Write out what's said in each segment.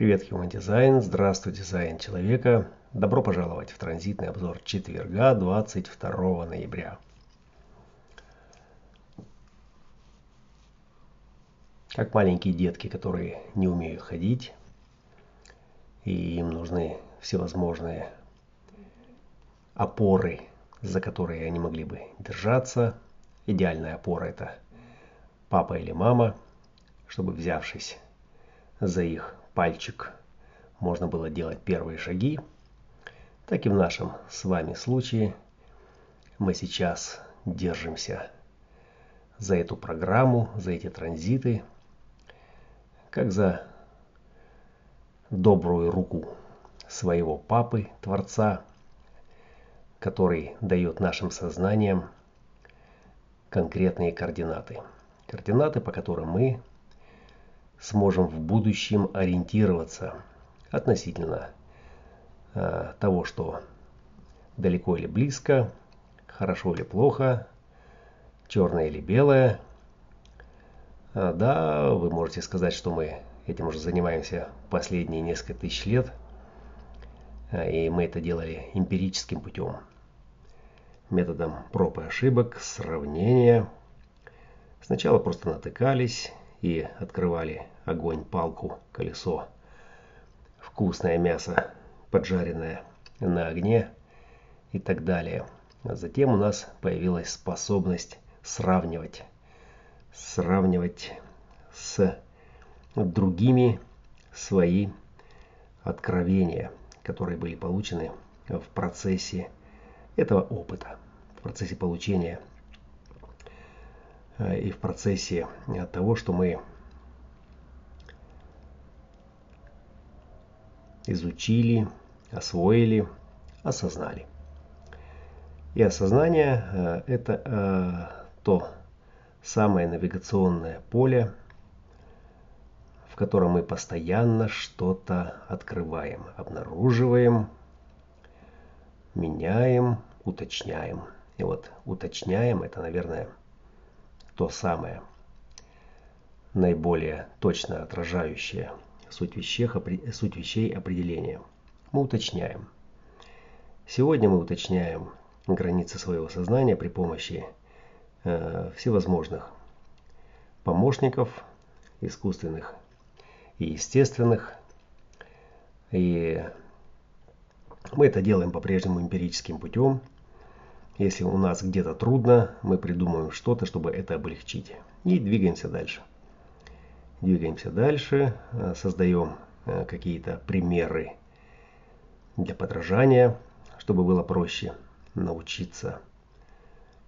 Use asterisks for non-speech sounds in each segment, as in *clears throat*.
Привет, Human Design. Здравствуй, дизайн человека. Добро пожаловать в транзитный обзор четверга, 22 ноября. Как маленькие детки, которые не умеют ходить, и им нужны всевозможные опоры, за которые они могли бы держаться. Идеальная опора – это папа или мама, чтобы, взявшись за их пальчик можно было делать первые шаги, так и в нашем с вами случае мы сейчас держимся за эту программу, за эти транзиты, как за добрую руку своего папы, Творца, который дает нашим сознаниям конкретные координаты. Координаты, по которым мы сможем в будущем ориентироваться относительно э, того, что далеко или близко, хорошо или плохо, черное или белое. А, да, вы можете сказать, что мы этим уже занимаемся последние несколько тысяч лет, а, и мы это делали эмпирическим путем, методом проб и ошибок, сравнения. Сначала просто натыкались и открывали огонь, палку, колесо. Вкусное мясо, поджаренное на огне и так далее. А затем у нас появилась способность сравнивать. Сравнивать с другими свои откровения, которые были получены в процессе этого опыта, в процессе получения и в процессе того, что мы изучили, освоили, осознали. И осознание э, – это э, то самое навигационное поле, в котором мы постоянно что-то открываем, обнаруживаем, меняем, уточняем. И вот уточняем – это, наверное, то самое наиболее точно отражающее суть, вещей, суть вещей определения. Мы уточняем. Сегодня мы уточняем границы своего сознания при помощи э, всевозможных помощников, искусственных и естественных. И мы это делаем по-прежнему эмпирическим путем. Если у нас где-то трудно, мы придумаем что-то, чтобы это облегчить. И двигаемся дальше. Двигаемся дальше, э, создаем э, какие-то примеры для подражания, чтобы было проще научиться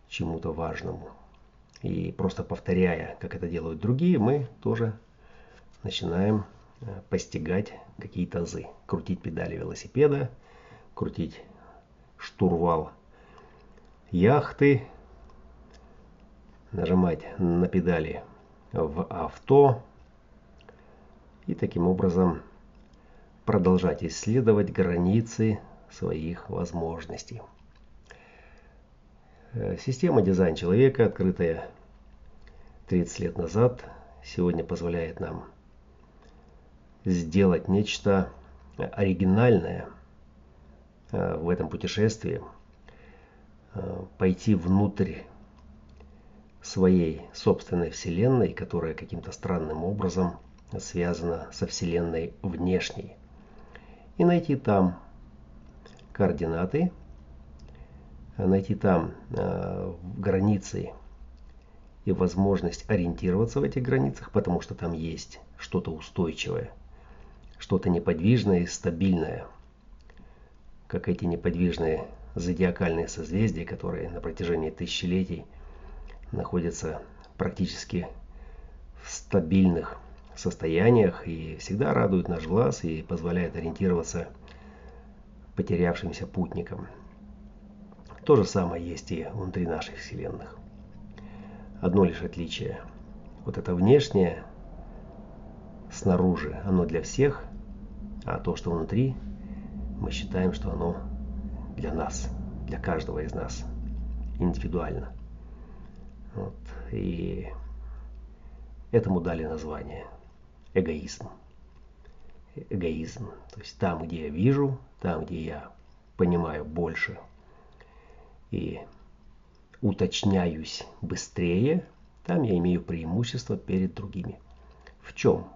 чему-то важному. И просто повторяя, как это делают другие, мы тоже начинаем э, постигать какие-то азы. Крутить педали велосипеда, крутить штурвал яхты, нажимать на педали в авто, и таким образом продолжать исследовать границы своих возможностей. Э, система дизайн человека, открытая 30 лет назад, сегодня позволяет нам сделать нечто оригинальное э, в этом путешествии, пойти внутрь своей собственной вселенной, которая каким-то странным образом – связана со Вселенной внешней. И найти там координаты, найти там э, границы и возможность ориентироваться в этих границах, потому что там есть что-то устойчивое, что-то неподвижное и стабильное, как эти неподвижные зодиакальные созвездия, которые на протяжении тысячелетий находятся практически в стабильных состояниях и всегда радует наш глаз и позволяет ориентироваться потерявшимся путникам. То же самое есть и внутри наших вселенных. Одно лишь отличие. Вот это внешнее снаружи, оно для всех, а то, что внутри, мы считаем, что оно для нас, для каждого из нас, индивидуально. Вот. И этому дали название эгоизм. эгоизм. То есть там, где я вижу, там, где я понимаю больше и уточняюсь быстрее, там я имею преимущество перед другими. В чем?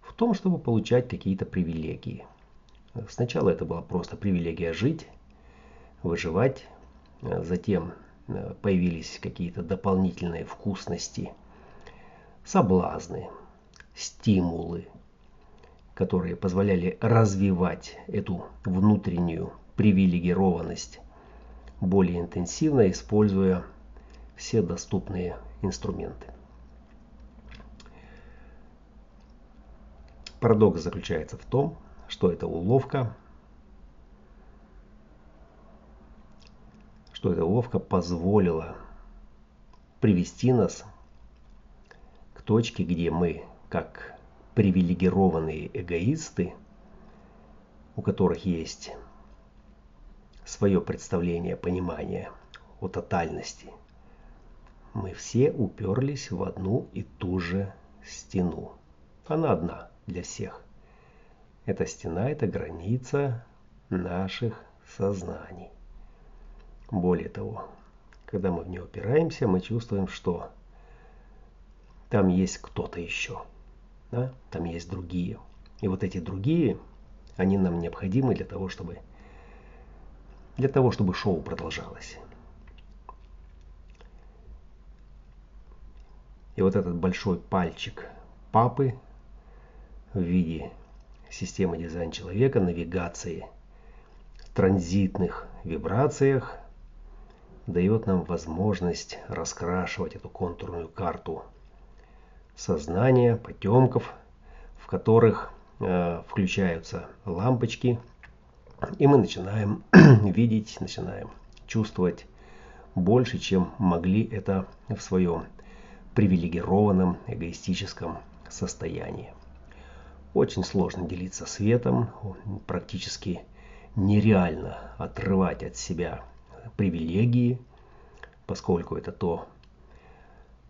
В том, чтобы получать какие-то привилегии. Сначала это была просто привилегия жить, выживать, затем э, появились какие-то дополнительные вкусности, соблазны, стимулы, которые позволяли развивать эту внутреннюю привилегированность более интенсивно, используя все доступные инструменты. Парадокс заключается в том, что эта уловка, что эта уловка позволила привести нас к точке, где мы, как привилегированные эгоисты, у которых есть свое представление, понимание о тотальности, мы все уперлись в одну и ту же стену. Она одна для всех. Эта стена – это граница наших сознаний. Более того, когда мы в нее опираемся, мы чувствуем, что там есть кто-то еще. Да? Там есть другие. И вот эти другие, они нам необходимы для того, чтобы для того, чтобы шоу продолжалось. И вот этот большой пальчик папы в виде системы дизайн человека, навигации, транзитных вибрациях дает нам возможность раскрашивать эту контурную карту сознания, потемков, в которых э, включаются лампочки, и мы начинаем *clears throat* видеть, начинаем чувствовать больше, чем могли это в своем привилегированном эгоистическом состоянии. Очень сложно делиться светом, практически нереально отрывать от себя привилегии, поскольку это то,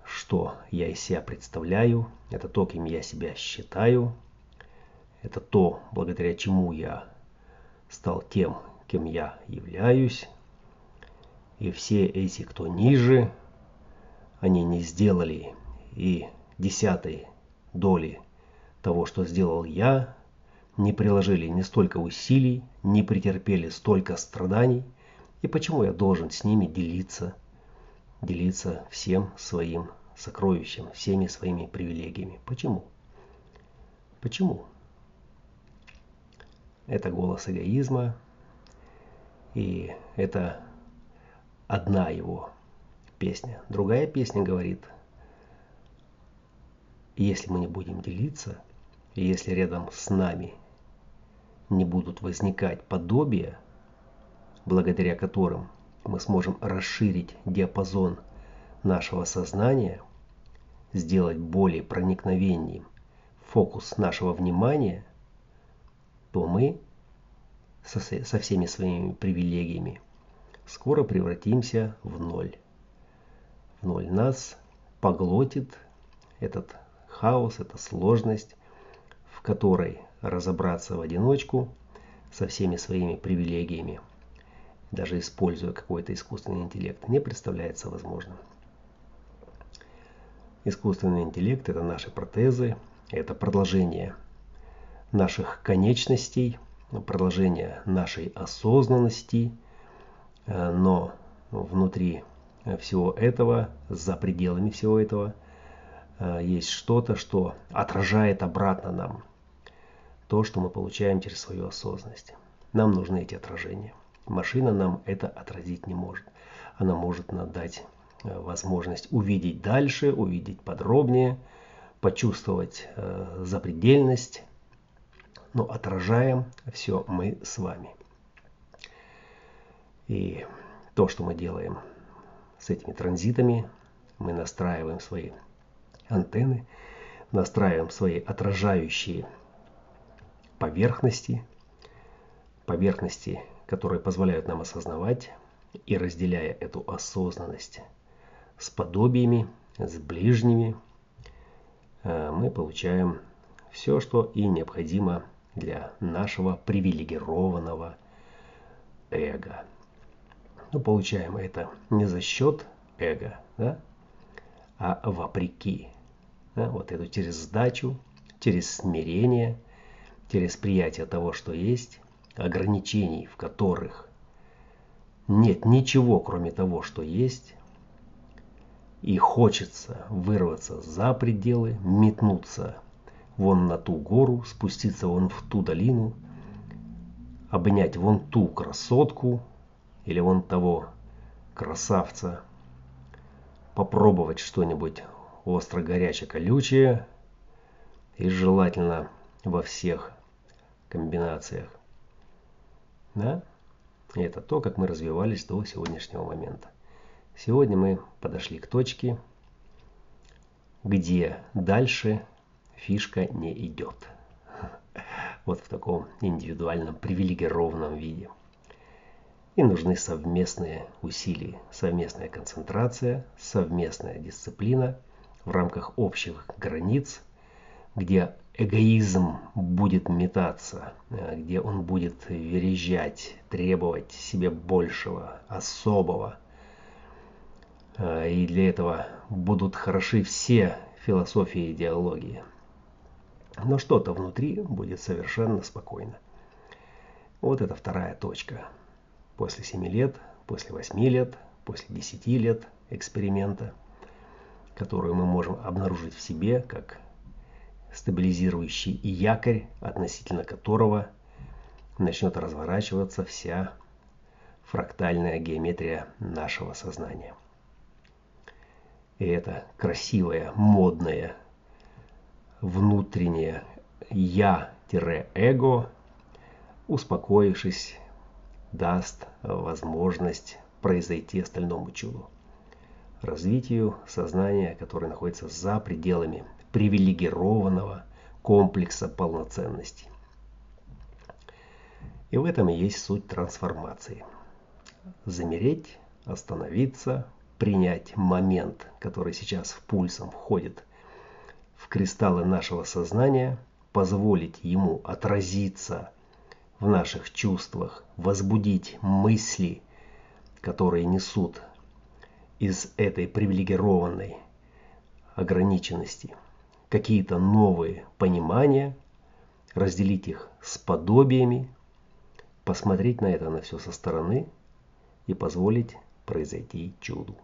что я из себя представляю, это то, кем я себя считаю, это то, благодаря чему я стал тем, кем я являюсь. И все эти, кто ниже, они не сделали и десятой доли того, что сделал я, не приложили ни столько усилий, не претерпели столько страданий, и почему я должен с ними делиться, делиться всем своим сокровищем, всеми своими привилегиями. Почему? Почему? Это голос эгоизма, и это одна его песня. Другая песня говорит, если мы не будем делиться, если рядом с нами не будут возникать подобия, благодаря которым мы сможем расширить диапазон нашего сознания, сделать более проникновеннее фокус нашего внимания, то мы со, со всеми своими привилегиями скоро превратимся в ноль в ноль. Нас поглотит этот хаос, эта сложность, в которой разобраться в одиночку со всеми своими привилегиями, даже используя какой-то искусственный интеллект, не представляется возможным. Искусственный интеллект – это наши протезы, это продолжение наших конечностей, продолжение нашей осознанности, э, но внутри всего этого, за пределами всего этого, э, есть что-то, что отражает обратно нам то, что мы получаем через свою осознанность. Нам нужны эти отражения. Машина нам это отразить не может. Она может нам дать э, возможность увидеть дальше, увидеть подробнее, почувствовать э, запредельность, но отражаем все мы с вами. И то, что мы делаем с этими транзитами. Мы настраиваем свои антенны, настраиваем свои отражающие поверхности, поверхности, которые позволяют нам осознавать и разделяя эту осознанность с подобиями, с ближними, э, мы получаем все, что и необходимо для нашего привилегированного эго. Но получаем это не за счет эго, да, а вопреки. Да, вот эту через сдачу, через смирение, через приятие того, что есть, ограничений, в которых нет ничего, кроме того, что есть, и хочется вырваться за пределы, метнуться вон на ту гору, спуститься вон в ту долину, обнять вон ту красотку или вон того красавца, попробовать что-нибудь остро горячее колючее и желательно во всех комбинациях. Да? И это то, как мы развивались до сегодняшнего момента. Сегодня мы подошли к точке, где дальше фишка не идет. *laughs* Вот в таком индивидуальном привилегированном виде. И нужны совместные усилия, совместная концентрация, совместная дисциплина в рамках общих границ, где эгоизм будет метаться, где он будет верещать, требовать себе большего, особого – а, и для этого будут хороши все философии и идеологии. Но что-то внутри будет совершенно спокойно. Вот это вторая точка. После 7 лет, после 8 лет, после 10 лет эксперимента, которую мы можем обнаружить в себе как стабилизирующий якорь, относительно которого начнет разворачиваться вся фрактальная геометрия нашего сознания. И это красивое, модное, внутреннее я-эго, успокоившись, даст возможность произойти остальному чуду. Развитию сознания, которое находится за пределами привилегированного комплекса полноценности. И в этом и есть суть трансформации. Замереть, остановиться, принять момент, который сейчас в пульсом входит в кристаллы нашего сознания, позволить ему отразиться в наших чувствах, возбудить мысли, которые несут из этой привилегированной ограниченности какие-то новые понимания, разделить их с подобиями, посмотреть на это на все со стороны и позволить произойти чуду.